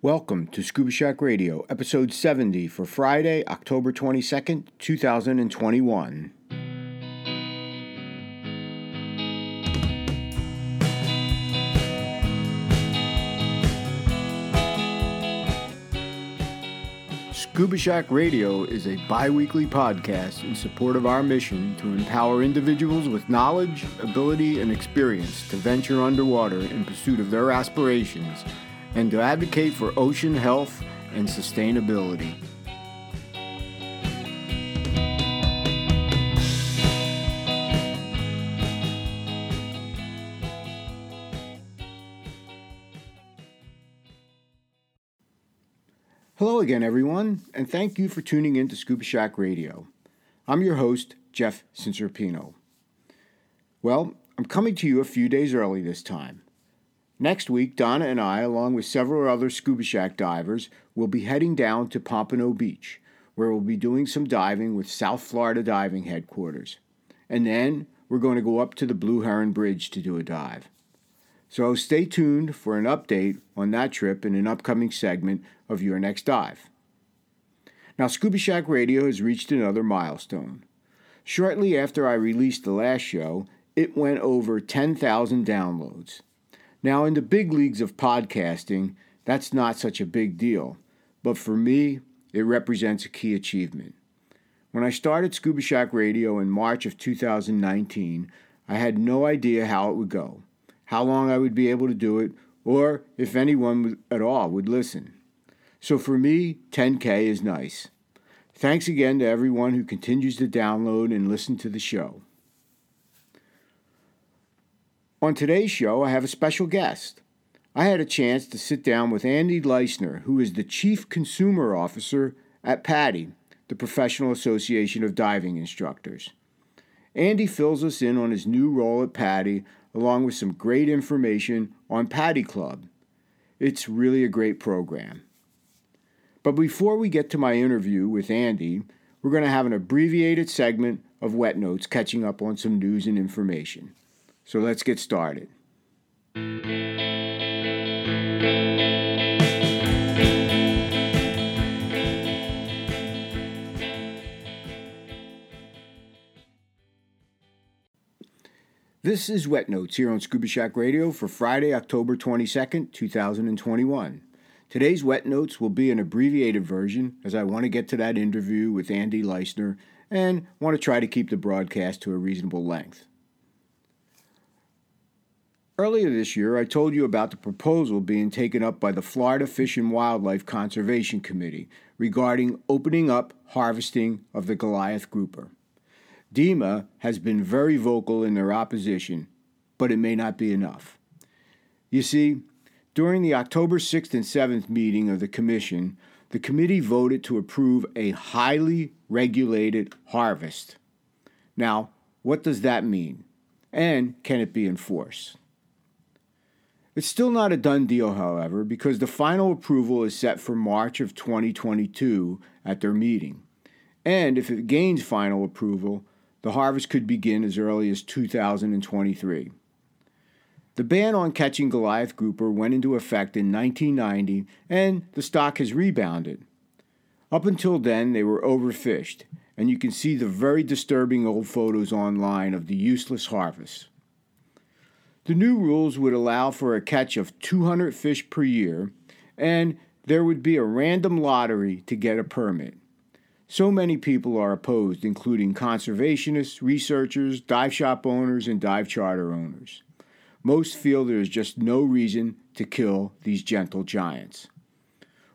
Welcome to Scuba Shack Radio, episode 70 for Friday, October 22nd, 2021. Scuba Shack Radio is a bi weekly podcast in support of our mission to empower individuals with knowledge, ability, and experience to venture underwater in pursuit of their aspirations and to advocate for ocean health and sustainability. Hello again, everyone, and thank you for tuning in to Scuba Shack Radio. I'm your host, Jeff Cincerpino. Well, I'm coming to you a few days early this time. Next week, Donna and I, along with several other Scuba Shack divers, will be heading down to Pompano Beach, where we'll be doing some diving with South Florida Diving Headquarters. And then we're going to go up to the Blue Heron Bridge to do a dive. So stay tuned for an update on that trip in an upcoming segment of Your Next Dive. Now, Scuba Shack Radio has reached another milestone. Shortly after I released the last show, it went over 10,000 downloads. Now, in the big leagues of podcasting, that's not such a big deal, but for me, it represents a key achievement. When I started Scuba Shack Radio in March of 2019, I had no idea how it would go, how long I would be able to do it, or if anyone at all would listen. So for me, 10K is nice. Thanks again to everyone who continues to download and listen to the show. On today's show, I have a special guest. I had a chance to sit down with Andy Leisner, who is the Chief Consumer Officer at PADI, the Professional Association of Diving Instructors. Andy fills us in on his new role at PADI, along with some great information on PADI Club. It's really a great program. But before we get to my interview with Andy, we're going to have an abbreviated segment of Wet Notes catching up on some news and information. So let's get started. This is Wet Notes here on Scuba Shack Radio for Friday, October 22nd, 2021. Today's Wet Notes will be an abbreviated version as I want to get to that interview with Andy Leisner and want to try to keep the broadcast to a reasonable length. Earlier this year, I told you about the proposal being taken up by the Florida Fish and Wildlife Conservation Committee regarding opening up harvesting of the Goliath grouper. DEMA has been very vocal in their opposition, but it may not be enough. You see, during the October 6th and 7th meeting of the Commission, the committee voted to approve a highly regulated harvest. Now, what does that mean? And can it be enforced? It's still not a done deal, however, because the final approval is set for March of 2022 at their meeting. And if it gains final approval, the harvest could begin as early as 2023. The ban on catching Goliath grouper went into effect in 1990, and the stock has rebounded. Up until then, they were overfished, and you can see the very disturbing old photos online of the useless harvest. The new rules would allow for a catch of 200 fish per year, and there would be a random lottery to get a permit. So many people are opposed, including conservationists, researchers, dive shop owners, and dive charter owners. Most feel there is just no reason to kill these gentle giants.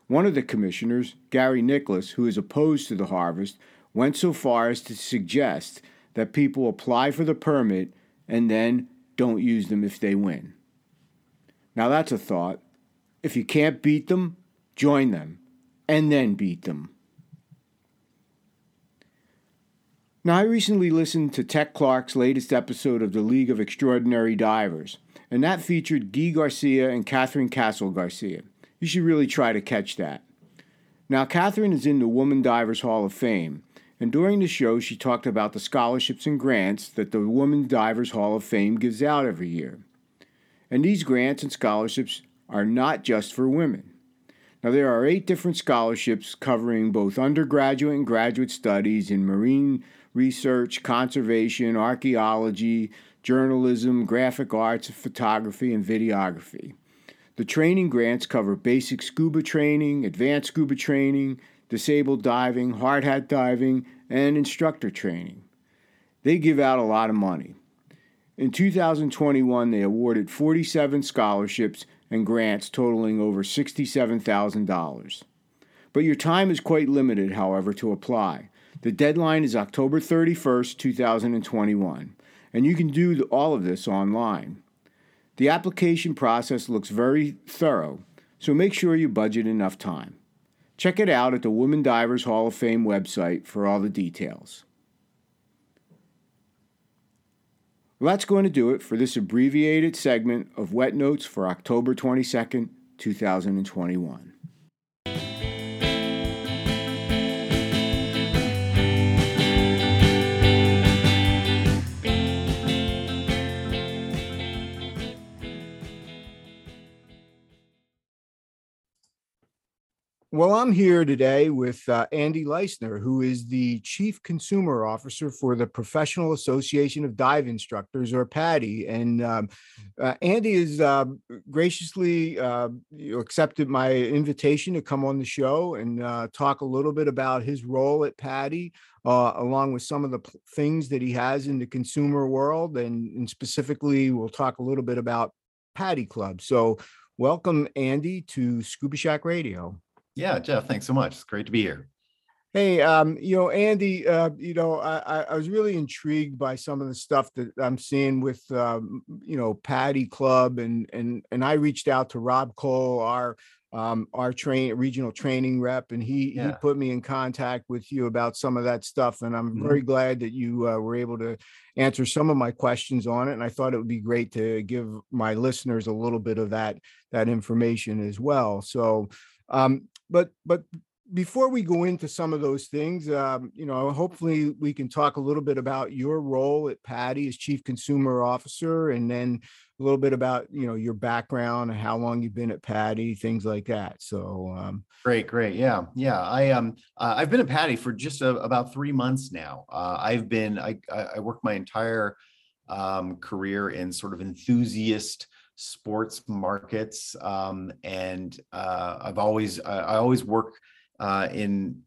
One of the commissioners, Gary Nicklaus, who is opposed to the harvest, went so far as to suggest that people apply for the permit and then don't use them if they win. Now that's a thought. If you can't beat them, join them, and then beat them. Now, I recently listened to Tec Clark's latest episode of the League of Extraordinary Divers, and that featured Guy Garcia and Catherine Castle Garcia. You should really try to catch that. Now, Catherine is in the Woman Divers Hall of Fame, and during the show, she talked about the scholarships and grants that the Women Divers Hall of Fame gives out every year. And these grants and scholarships are not just for women. Now, there are eight different scholarships covering both undergraduate and graduate studies in marine research, conservation, archaeology, journalism, graphic arts, photography, and videography. The training grants cover basic scuba training, advanced scuba training, disabled diving, hard hat diving, and instructor training. They give out a lot of money. In 2021, they awarded 47 scholarships and grants totaling over $67,000. But your time is quite limited, however, to apply. The deadline is October 31st, 2021, and you can do all of this online. The application process looks very thorough, so make sure you budget enough time. Check it out at the Women Divers Hall of Fame website for all the details. Well, that's going to do it for this abbreviated segment of Wet Notes for October 22nd, 2021. Well, I'm here today with uh, Andy Leisner, who is the Chief Consumer Officer for the Professional Association of Dive Instructors, or PADI. And um, uh, Andy has uh, graciously accepted my invitation to come on the show and uh, talk a little bit about his role at PADI, uh, along with some of the p- things that he has in the consumer world. And, and specifically, we'll talk a little bit about PADI Club. So, welcome, Andy, to Scuba Shack Radio. Yeah, Jeff, thanks so much. It's great to be here. Hey, um, you know, Andy, uh, you know, I, I was really intrigued by some of the stuff that I'm seeing with, um, you know, PADI Club, and and and I reached out to Rob Cole, our um, our train regional training rep, and he yeah. he put me in contact with you about some of that stuff, and I'm mm-hmm. very glad that you uh, were able to answer some of my questions on it, and I thought it would be great to give my listeners a little bit of that that information as well. So. Um, but but before we go into some of those things, um, you know, hopefully we can talk a little bit about your role at PADI as Chief Consumer Officer, and then a little bit about you know your background and how long you've been at PADI, things like that. So um, great, great, yeah, yeah. I um uh, I've been at PADI for just a, about three months now. Uh, I've been I I worked my entire um, career in sort of enthusiast sports markets um, and uh, i've always i, I always work uh, in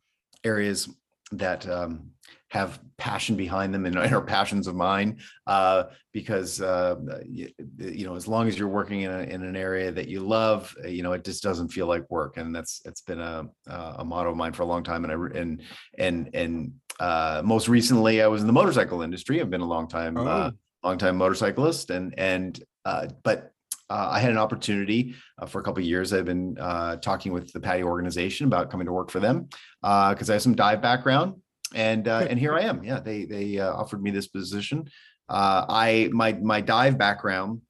areas that um, have passion behind them and are passions of mine uh, because uh, you, you, know as long as you're working in, a, in an area that you love uh, you know it just doesn't feel like work and that's it's been a, a motto of mine for a long time and I and and and uh, most recently I was in the motorcycle industry I've been a long time uh, oh. long time motorcyclist and and uh, but uh, I had an opportunity uh, for a couple of years. I've been uh, talking with the PADI organization about coming to work for them because uh, I have some dive background, and uh, and here I am. Yeah, they they uh, offered me this position. I my my dive background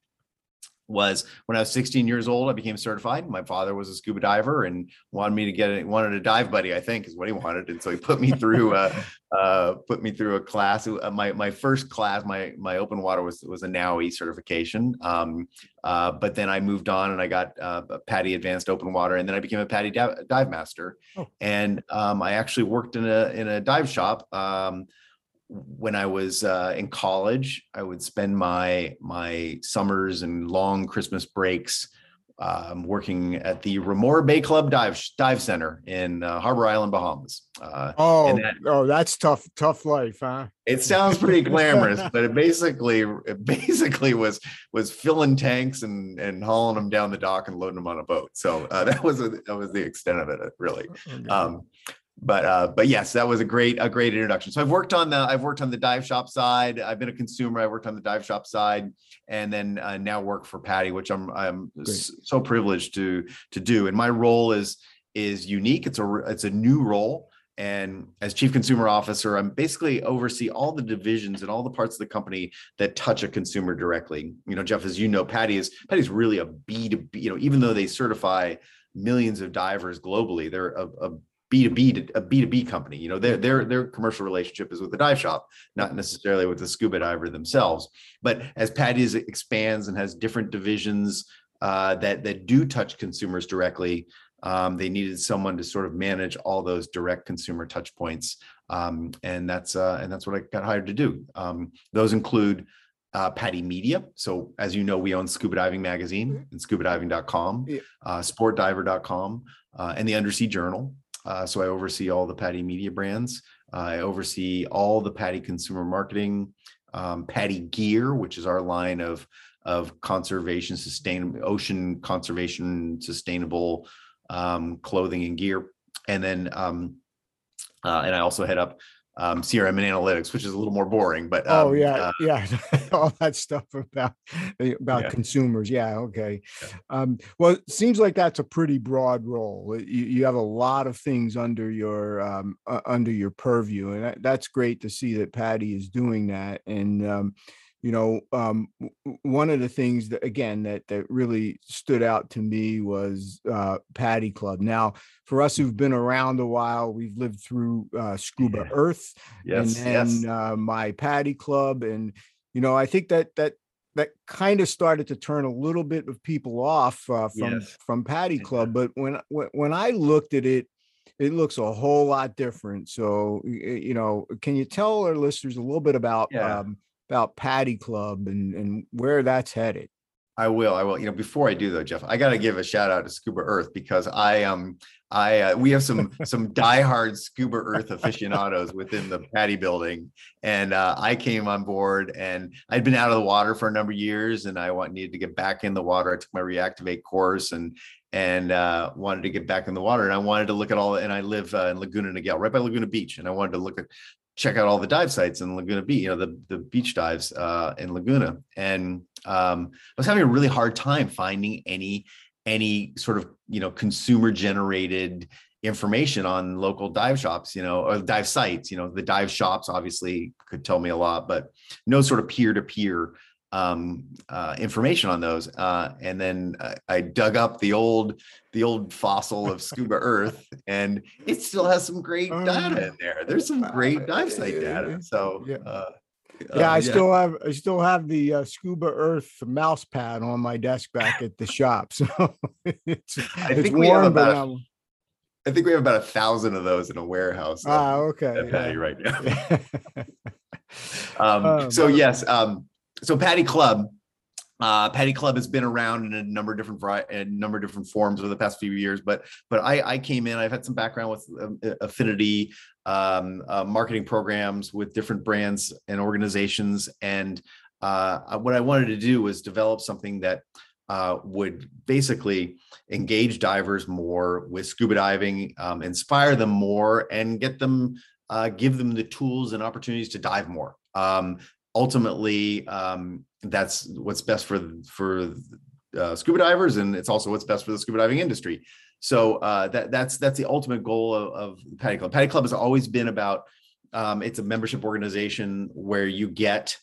was when I was 16 years old, I became certified. My father was a scuba diver and wanted me to get it, wanted a dive buddy, I think is what he wanted. And so he put me through, uh, uh, put me through a class. Uh, my, my first class, my, my open water was, was a NAUI certification. Um, uh, but then I moved on and I got uh, a PADI advanced open water and then I became a PADI dive, dive master. Oh. And um, I actually worked in a, in a dive shop. Um, when I was uh, in college, I would spend my my summers and long Christmas breaks um, working at the Romora Bay Club Dive Dive Center in uh, Harbor Island, Bahamas. Uh, oh, that, oh, that's tough, tough life, huh? It sounds pretty glamorous, but it basically it basically was was filling tanks and and hauling them down the dock and loading them on a boat. So uh, that was a, that was the extent of it, really. Um, but uh, but yes, that was a great a great introduction. So I've worked on the I've worked on the dive shop side. I've been a consumer. I worked on the dive shop side, and then uh, now work for PADI, which I'm I'm so privileged to to do. And my role is is unique. It's a it's a new role. And as chief consumer officer, I'm basically oversee all the divisions and all the parts of the company that touch a consumer directly. You know, Jeff, as you know, PADI is PADI's really a B to B. You know, even though they certify millions of divers globally, they're a, a B2B to a B2B company. You know, their their their commercial relationship is with the dive shop, not necessarily with the scuba diver themselves. But as PADI expands and has different divisions uh, that that do touch consumers directly. Um, they needed someone to sort of manage all those direct consumer touch points, um, and that's uh, and that's what I got hired to do. Um, those include uh, PADI Media. So as you know, we own Scuba Diving Magazine mm-hmm. and ScubaDiving.com, yeah. uh, SportDiver.com, uh, and the Undersea Journal. Uh, so I oversee all the PADI Media brands. I oversee all the PADI consumer marketing, um, PADI Gear, which is our line of of conservation, sustainable ocean conservation, sustainable um, clothing and gear, and then um, uh, and I also head up um, CRM and analytics, which is a little more boring. But oh, um, oh yeah, uh, yeah, all that stuff about eh, about yeah. consumers. Yeah, okay. Yeah. Um, well, it seems like that's a pretty broad role. You, you have a lot of things under your um, uh, under your purview, and that, that's great to see that PADI is doing that. And um, you know um, one of the things that again that that really stood out to me was uh, PADI Club now for us who've been around a while we've lived through uh, scuba yeah. earth yes, and then yes. uh, my PADI Club and you know i think that that that kind of started to turn a little bit of people off uh, from yes. from PADI Club but when when i looked at it it looks a whole lot different so you know can you tell our listeners a little bit about yeah. um, about PADI Club and and where that's headed. I will. I will. You know, before I do though, Jeff, I got to give a shout out to Scuba Earth because I um I uh, we have some some diehard Scuba Earth aficionados within the PADI building, and uh, I came on board and I'd been out of the water for a number of years, and I want needed to get back in the water. I took my reactivate course and and uh, wanted to get back in the water, and I wanted to look at all. And I live uh, in Laguna Niguel, right by Laguna Beach, and I wanted to look at check out all the dive sites in Laguna Beach, you know, the, the beach dives uh, in Laguna. And um, I was having a really hard time finding any, any sort of, you know, consumer generated information on local dive shops, you know, or dive sites, you know, the dive shops obviously could tell me a lot, but no sort of peer to peer um, uh, information on those. Uh, and then I, I, dug up the old the old fossil of Scuba Earth, and it still has some great oh, data in there. There's some great dive site data. So yeah. Uh, yeah, I uh, yeah. still have I still have the uh, Scuba Earth mouse pad on my desk back at the shop. So it's, I it's think we have about a, I think we have about a thousand of those in a warehouse. Ah, okay. Yeah. right now. um, oh, so yes, um, so PADI Club, uh, PADI Club has been around in a number of different a number of different forms over the past few years. But but I, I came in. I've had some background with um, affinity um, uh, marketing programs with different brands and organizations. And uh, what I wanted to do was develop something that uh, would basically engage divers more with scuba diving, um, inspire them more, and get them uh, give them the tools and opportunities to dive more. Um, ultimately um, that's what's best for for uh, scuba divers and it's also what's best for the scuba diving industry so uh, that that's that's the ultimate goal of, of PADI Club. PADI Club has always been about um, it's a membership organization where you get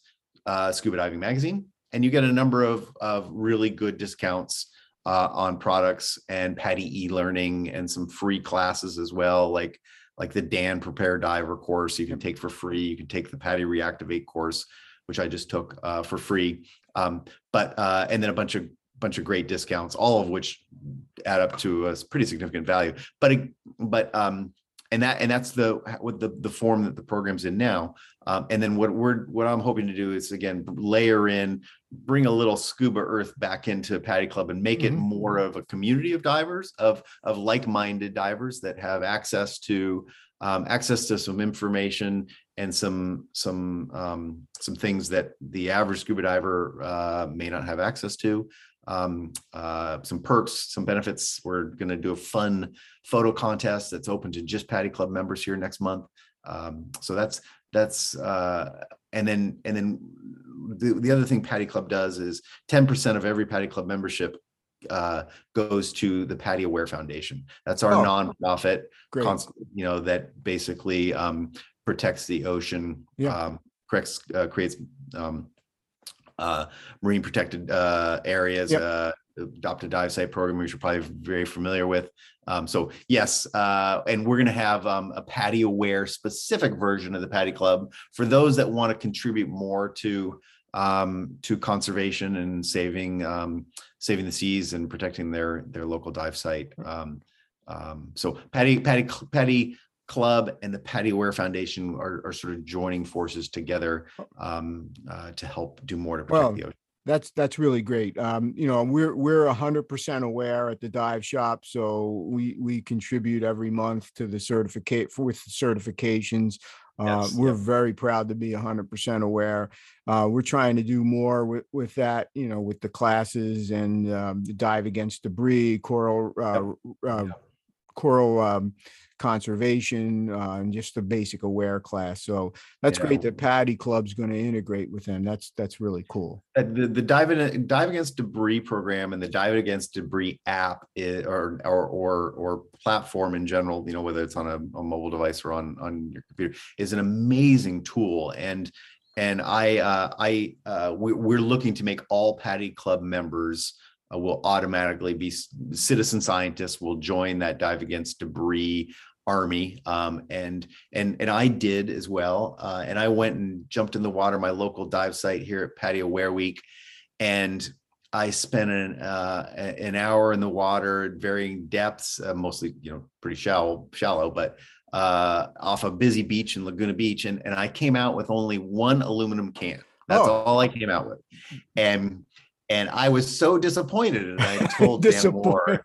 uh, Scuba Diving Magazine and you get a number of of really good discounts uh, on products and PADI e-learning and some free classes as well, like like the DAN Prepare Diver course you can take for free. You can take the PADI Reactivate course which I just took uh, for free. Um, but uh, and then a bunch of bunch of great discounts, all of which add up to a pretty significant value. But but um, and that and that's the what the the form that the program's in now. Um, and then what we're what I'm hoping to do is again layer in, bring a little scuba earth back into PADI Club and make mm-hmm. it more of a community of divers of of like-minded divers that have access to um, access to some information and some some um, some things that the average scuba diver uh, may not have access to. Um, uh, some perks, some benefits. We're going to do a fun photo contest that's open to just PADI Club members here next month. Um, so that's that's uh, and then and then the, the other thing PADI Club does is 10% of every PADI Club membership uh, goes to the PADI Aware Foundation. That's our oh, nonprofit, cons- you know, that basically um, protects the ocean, yeah. um, corrects, uh, creates um, uh, marine protected uh, areas. Yep. Uh, adopted dive site program, which you're probably very familiar with. Um, so yes, uh, and we're going to have um, a PADI aware specific version of the PADI Club for those that want to contribute more to um, to conservation and saving um, saving the seas and protecting their their local dive site. Um, um, so PADI PADI PADI Club and the PADI Aware Foundation are, are sort of joining forces together um, uh, to help do more to protect Well, the ocean. That's that's really great. Um, you know, we're we're a hundred percent aware at the dive shop, so we we contribute every month to the certificate for with certifications. Uh, Yes, we're yep. very proud to be a hundred percent aware. Uh, we're trying to do more with with that, you know, with the classes and um, the dive against debris, coral uh, uh, Yep. coral um, conservation, uh, and just the basic aware class. So that's Yeah. great that PADI Club's going to integrate with them. That's that's really cool. Uh, the, the dive in, dive against debris program and the dive against debris app i- or, or or or platform in general you know whether it's on a, a mobile device or on on your computer is an amazing tool and and i uh i uh we, we're looking to make all PADI club members uh, will automatically be citizen scientists will join that dive against debris army um and and and i did as well uh and i went and jumped in the water my local dive site here at PADI Aware Week and i spent an uh an hour in the water at varying depths uh, mostly you know pretty shallow shallow but uh off a busy beach in laguna beach and and i came out with only one aluminum can that's Oh. all i came out with and and i was so disappointed and i told dan moore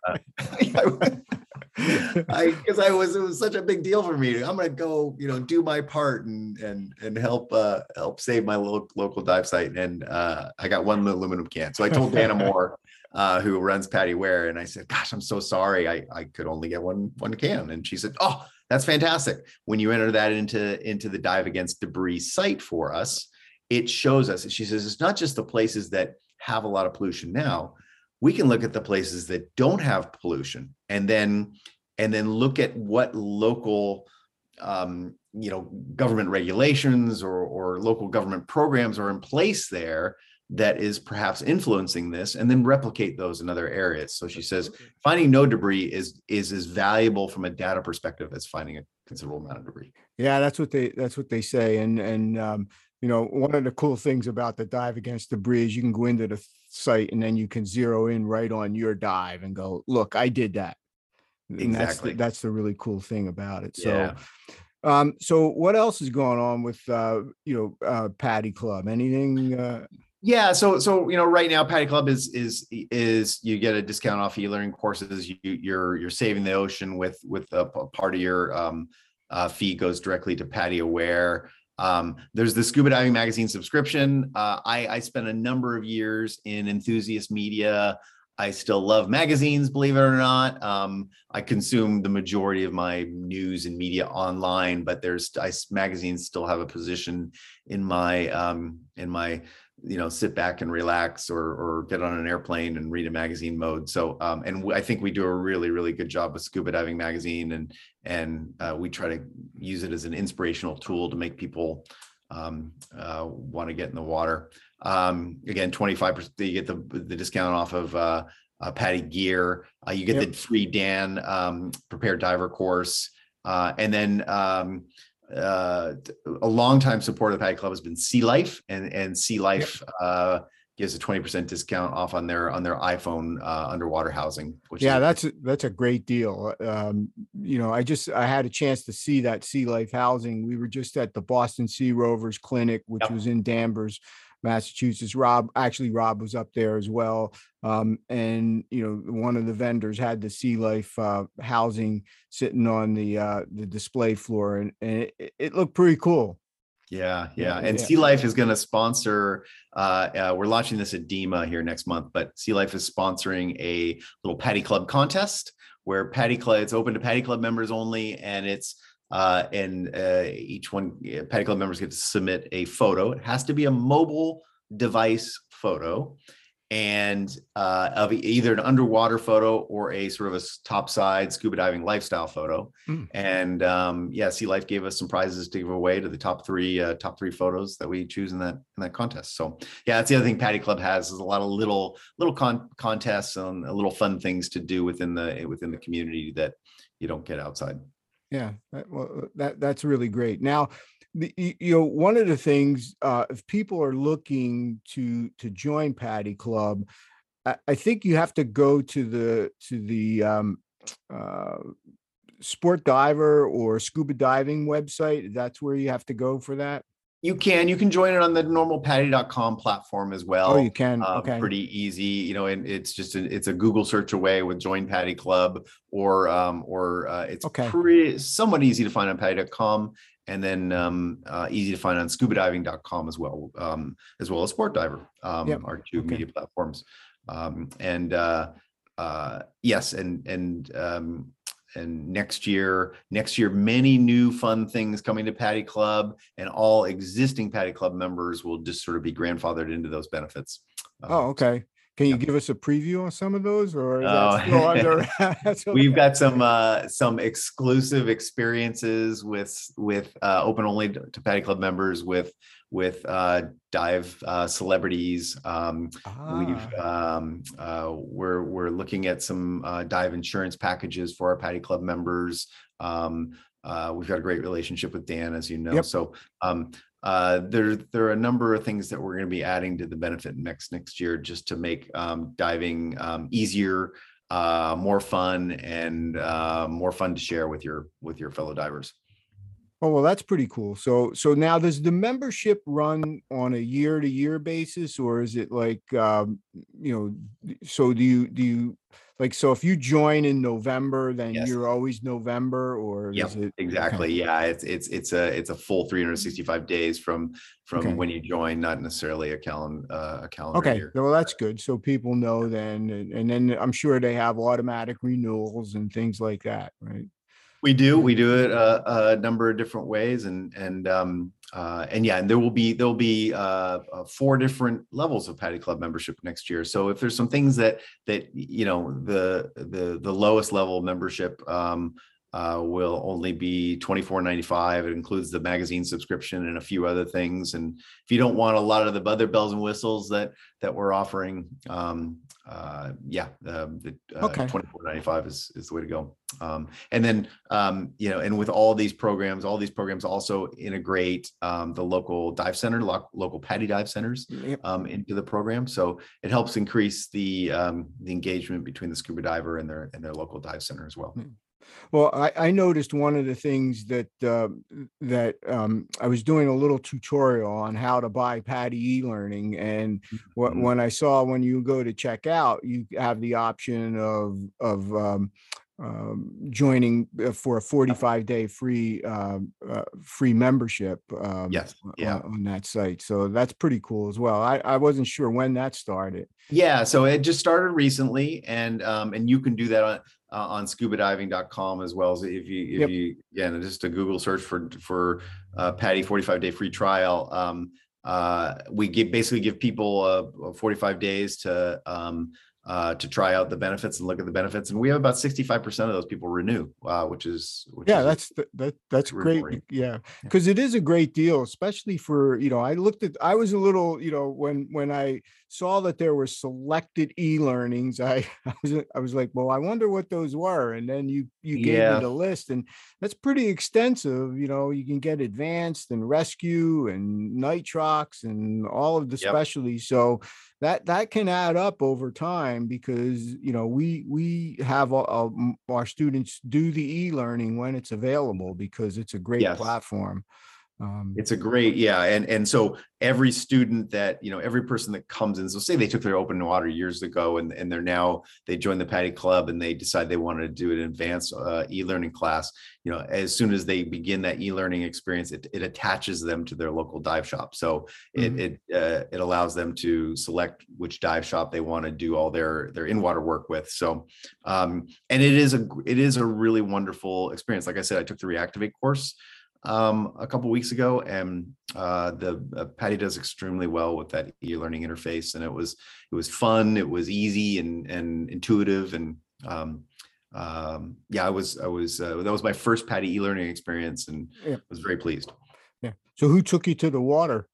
I because I was it was such a big deal for me. I'm gonna go, you know, do my part and and and help uh help save my local local dive site. And uh I got one aluminum can. So I told Dana Moore, uh, who runs PADI Aware, and I said, Gosh, I'm so sorry. I I could only get one one can. And she said, Oh, that's fantastic. When you enter that into into the dive against debris site for us, it shows us. She says it's not just the places that have a lot of pollution now. We can look at the places that don't have pollution and then and then look at what local um, you know government regulations or, or local government programs are in place there that is perhaps influencing this and then replicate those in other areas so she says finding no debris is is as valuable from a data perspective as finding a considerable amount of debris Yeah, that's what they that's what they say. And and um, you know, one of the cool things about the dive against debris is you can go into the site and then you can zero in right on your dive and go, look, I did that. And that's Exactly. the, that's the really cool thing about it. So Yeah. um, so what else is going on with uh, you know, uh PADI Club? Anything uh Yeah, so so you know, right now, PADI Club is is is you get a discount off e-learning courses. You you're you're saving the ocean with with a, part of your um, uh, fee goes directly to PADI Aware. Um, there's the Scuba Diving Magazine subscription. Uh, I I spent a number of years in enthusiast media. I still love magazines, believe it or not. Um, I consume the majority of my news and media online, but there's I, magazines still have a position in my um, in my you know sit back and relax or or get on an airplane and read a magazine mode. So um and w- i think we do a really really good job with scuba diving magazine and and uh, we try to use it as an inspirational tool to make people um uh want to get in the water. Um again 25 percent you get the the discount off of uh, uh PADI gear. Uh, you get Yep. the free DAN um prepared diver course. Uh and then um uh, a longtime supporter of the PADI Club has been Sea Life, and and Sea Life uh, gives a twenty percent discount off on their on their iPhone uh, underwater housing. Which yeah, is, that's a- that's a great deal. Um, you know, I just I had a chance to see that Sea Life housing. We were just at the Boston Sea Rovers Clinic, which Yep. was in Danvers, Massachusetts. Rob, actually, Rob was up there as well. Um, and you know, one of the vendors had the Sea Life uh, housing sitting on the uh, the display floor, and, and it, it- looked pretty cool. Yeah, Yeah, yeah. And yeah. Sea Life is going to sponsor, uh, uh, we're launching this at DEMA here next month, but Sea Life is sponsoring a little PADI Club contest where PADI Club, it's open to PADI Club members only. And it's, uh, and uh, each one, PADI Club members get to submit a photo. It has to be a mobile device photo and uh, of either an underwater photo or a sort of a topside scuba diving lifestyle photo. Mm. And um, yeah, Sea Life gave us some prizes to give away to the top three uh, top three photos that we choose in that in that contest. So yeah, that's the other thing PADI Club has is a lot of little little con- contests and little fun things to do within the within the community that you don't get outside. Yeah, that, well, that that's really great. Now, the, you know, one of the things, uh, if people are looking to to join PADI Club, I, I think you have to go to the to the um, uh, sport diver or scuba diving website. That's where you have to go for that. You can you can join it on the normal PADI.com platform as well. Oh, you can. Um, okay. Pretty easy, you know, and it's just a, it's a Google search away with Join PADI Club, or um, or uh, it's Okay. pretty somewhat easy to find on PADI.com, and then um, uh, easy to find on scuba ScubaDiving.com as well, um, as well as Sport Diver, um, Yep. our two Okay. media platforms, um, and uh, uh, yes, and and um, and next year, next year, many new fun things coming to PADI Club, and all existing PADI Club members will just sort of be grandfathered into those benefits. Oh, okay. Can you give us a preview on some of those or is Oh. under? We've got some uh, some exclusive experiences with with uh, open only to PADI Club members with with uh, dive uh, celebrities. Um, We've Ah, um, uh, we're we're looking at some uh, dive insurance packages for our PADI Club members. Um, uh, we've got a great relationship with DAN, as you know. Yep. So um, uh, there there are a number of things that we're going to be adding to the benefit mix next year just to make um, diving um, easier, uh, more fun, and uh, more fun to share with your with your fellow divers. Oh, well, that's pretty cool. So, so now does the membership run on a year to year basis or is it like, um, you know, so do you, do you, like, so if you join in November, then Yes. you're always November or Yep, is it? Exactly. Yeah, it's it's it's a it's a full 365 days from from Okay. when you join, not necessarily a calendar uh, a calendar Okay, year. well, that's good. So people know then, and, and then I'm sure they have automatic renewals and things like that, right? We do, we do it a, a number of different ways and, and, um, uh, and yeah, and there will be, there'll be, uh, uh, four different levels of PADI Club membership next year. So if there's some things that, that, you know, the, the, the lowest level membership, um, uh, will only be twenty-four ninety-five. It includes the magazine subscription and a few other things. And if you don't want a lot of the other bells and whistles that, that we're offering, um, uh, yeah, uh, the, uh, Okay. twenty-four ninety-five is, is the way to go. Um, and then, um, you know, and with all these programs, all these programs also integrate, um, the local dive center, lo- local PADI dive centers, Yep. um, into the program. So it helps increase the, um, the engagement between the scuba diver and their, and their local dive center as well. Well, I, I noticed one of the things that, uh, that, um, I was doing a little tutorial on how to buy PADI e-learning and Mhm. when I saw when you go to check out, you have the option of, of, um, um, joining uh, for a 45 day free, um, uh, free membership. um, Yes, yeah. On, on that site. So that's pretty cool as well. I, I wasn't sure when that started. Yeah, so it just started recently and um and you can do that on uh, on scubadiving.com as well as if you if Yep. you again just a Google search for for uh PADI 45 day free trial. Um uh we give basically give people uh 45 days to um uh to try out the benefits and look at the benefits and we have about 65% of those people renew uh which is which Yeah, is that's, th- that, that's great. rewarding. be- Yeah. Cause it is a great deal, especially for, you know, I looked at, I was a little, you know, when, when I saw that there were selected e-learnings, I, I was, I was like, well, I wonder what those were. And then you, you gave Yeah. me the list and that's pretty extensive. You know, you can get advanced and rescue and nitrox and all of the Yep. specialties. So that, that can add up over time because, you know, we, we have uh, m- our students do the e-learning when it's available because it's a great Yes. platform. Um, It's a great, yeah, and and so every student that you know, every person that comes in, so say they took their open water years ago, and and they're now they joined the PADI Club and they decide they wanted to do an advanced uh, e-learning class. You know, as soon as they begin that e-learning experience, it it attaches them to their local dive shop. So it Mhm. it uh, it allows them to select which dive shop they want to do all their their in water work with. So um, and it is a it is a really wonderful experience. Like I said, I took the Reactivate course um, a couple weeks ago, and uh, the uh, PADI does extremely well with that e-learning interface, and it was it was fun, it was easy and and intuitive, and um, um, yeah, I was I was uh, that was my first PADI e-learning experience, and Yeah. was very pleased. yeah. So who took you to the water?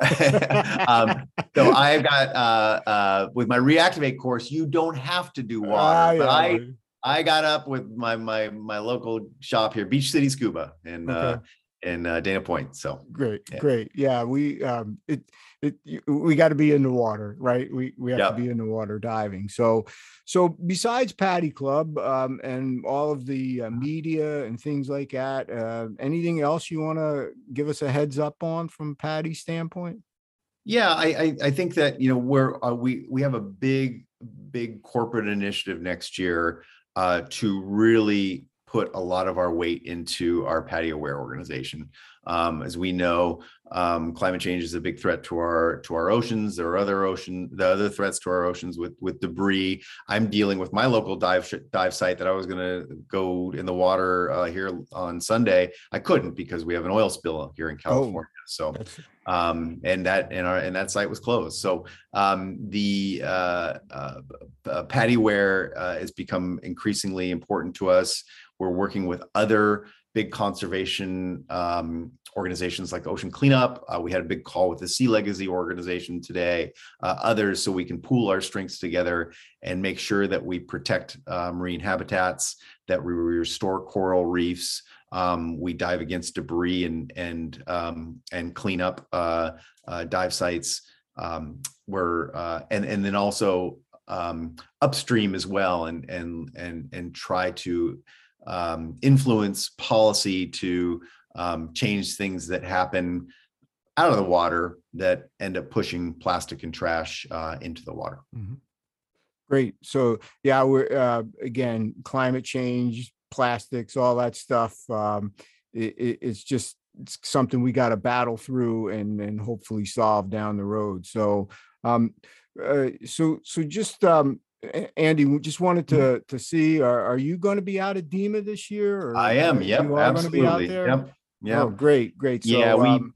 um, so I've got uh, uh, with my Reactivate course, you don't have to do water, Ah, but I. I got up with my my my local shop here, Beach City Scuba, and uh, Okay. in uh, Dana Point. So great, yeah. great. Yeah, we um, it it we got to be in the water, right? We we have yep. to be in the water diving. So so besides PADI Club um, and all of the uh, media and things like that, uh, anything else you want to give us a heads up on from PADI standpoint? Yeah, I, I, I think that you know we're uh, we we have a big big corporate initiative next year uh, to really put a lot of our weight into our PADI aware organization. Um, as we know, um, climate change is a big threat to our to our oceans. There are other ocean the other threats to our oceans with with debris. I'm dealing with my local dive dive site that I was going to go in the water uh, here on Sunday. I couldn't because we have an oil spill here in oh, California. Oh, so um, and that and our and that site was closed. So um, the uh, uh, uh, PADI Aware uh, has become increasingly important to us. We're working with other big conservation um, organizations like Ocean Cleanup. Uh, we had a big call with the Sea Legacy organization today, uh, others, so we can pool our strengths together and make sure that we protect uh, marine habitats, that we restore coral reefs, um, we dive against debris and and um, and clean up uh, uh, dive sites. Um, where uh, and and then also um, upstream as well, and and and and try to um, influence policy to um, change things that happen out of the water that end up pushing plastic and trash uh, into the water. Mm-hmm. Great. So yeah, we're uh, again climate change, plastics, all that stuff. Um, it, it's just it's something we got to battle through and and hopefully solve down the road. So um, uh, so so just um, Andy, we just wanted mm-hmm. to to see are, are you going to be out at DEMA this year? Or I am. Yep, you are absolutely. Going to be out there? Yep. Yeah. Oh, great, great. So, yeah, we. Um,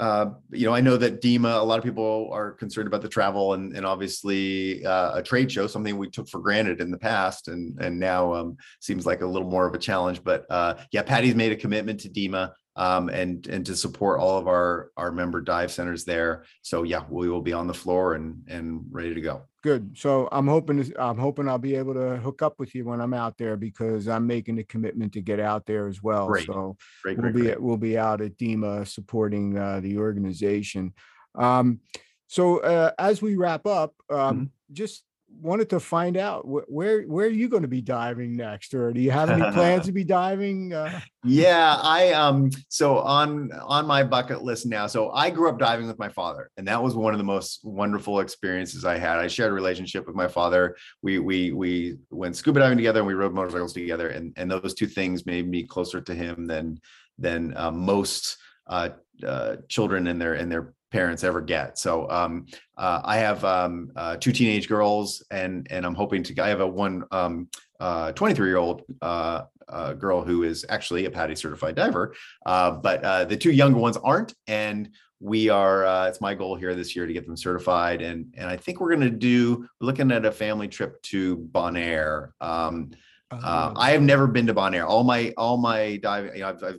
uh, you know, I know that DEMA, a lot of people are concerned about the travel and, and obviously uh, a trade show, something we took for granted in the past and, and now um, seems like a little more of a challenge. But uh, yeah, PADI's made a commitment to DEMA um, and and to support all of our our member dive centers there. So yeah, we will be on the floor and and ready to go. Good. So I'm hoping to, I'm hoping I'll be able to hook up with you when I'm out there because I'm making the commitment to get out there as well. Great. So great, we'll great, be we'll be out at DEMA supporting uh, the organization. Um, so uh, as we wrap up, um, mm-hmm. just wanted to find out wh- where where are you going to be diving next, or do you have any plans to be diving? Uh... Yeah, I um so on on my bucket list now. So I grew up diving with my father, and that was one of the most wonderful experiences I had. I shared a relationship with my father. We we we went scuba diving together, and we rode motorcycles together, and and those two things made me closer to him than than uh, most uh, uh, children and their and their parents ever get. So um, uh, I have um, uh, two teenage girls, and and I'm hoping to. I have a one um, uh, 23 year old uh, uh, girl who is actually a PADI certified diver, uh, but the two younger ones aren't, and we are. it's my goal here this year to get them certified, and and I think we're going to do. Looking at a family trip to Bonaire. Um, uh, I have never been to Bonaire. All my all my diving, you know, I've, I've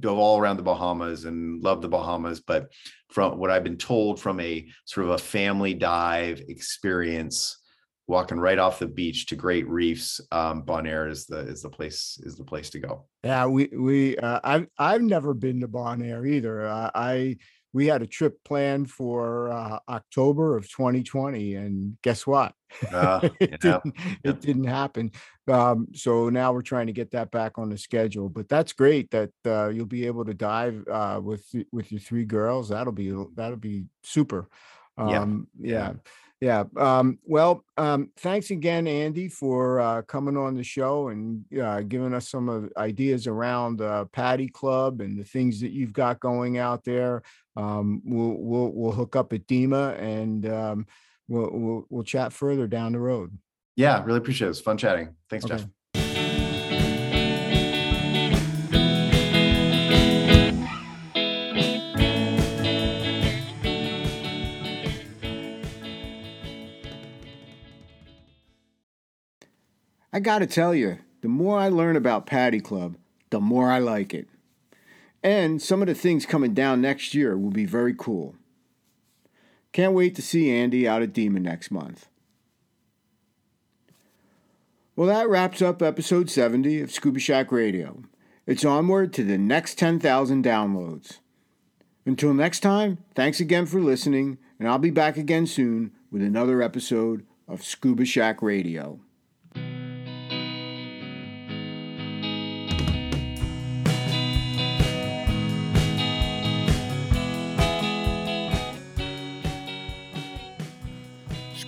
dove all around the Bahamas and love the Bahamas, but from what I've been told from a sort of a family dive experience, walking right off the beach to great reefs, um, Bonaire is the is the place is the place to go. Yeah, we we uh, I've I've never been to Bonaire either. Uh, I we had a trip planned for uh, October of 2020, and guess what? Uh, it, yeah, didn't, yeah. it didn't happen. Um, so now we're trying to get that back on the schedule. But that's great that uh, you'll be able to dive uh, with with your three girls. That'll be that'll be super. Um, yeah. yeah. Yeah. Um, well, um, thanks again, Andy, for uh, coming on the show and uh, giving us some of ideas around uh, PADI Club and the things that you've got going out there. Um, we'll we'll we'll hook up at DEMA and um, we'll, we'll we'll chat further down the road. Yeah, really appreciate it. It's fun chatting. Thanks, okay. Jeff. I got to tell you, the more I learn about PADI Club, the more I like it. And some of the things coming down next year will be very cool. Can't wait to see Andy out at DEMA next month. Well, that wraps up episode 70 of Scuba Shack Radio. It's onward to the next 10,000 downloads. Until next time, thanks again for listening, and I'll be back again soon with another episode of Scuba Shack Radio.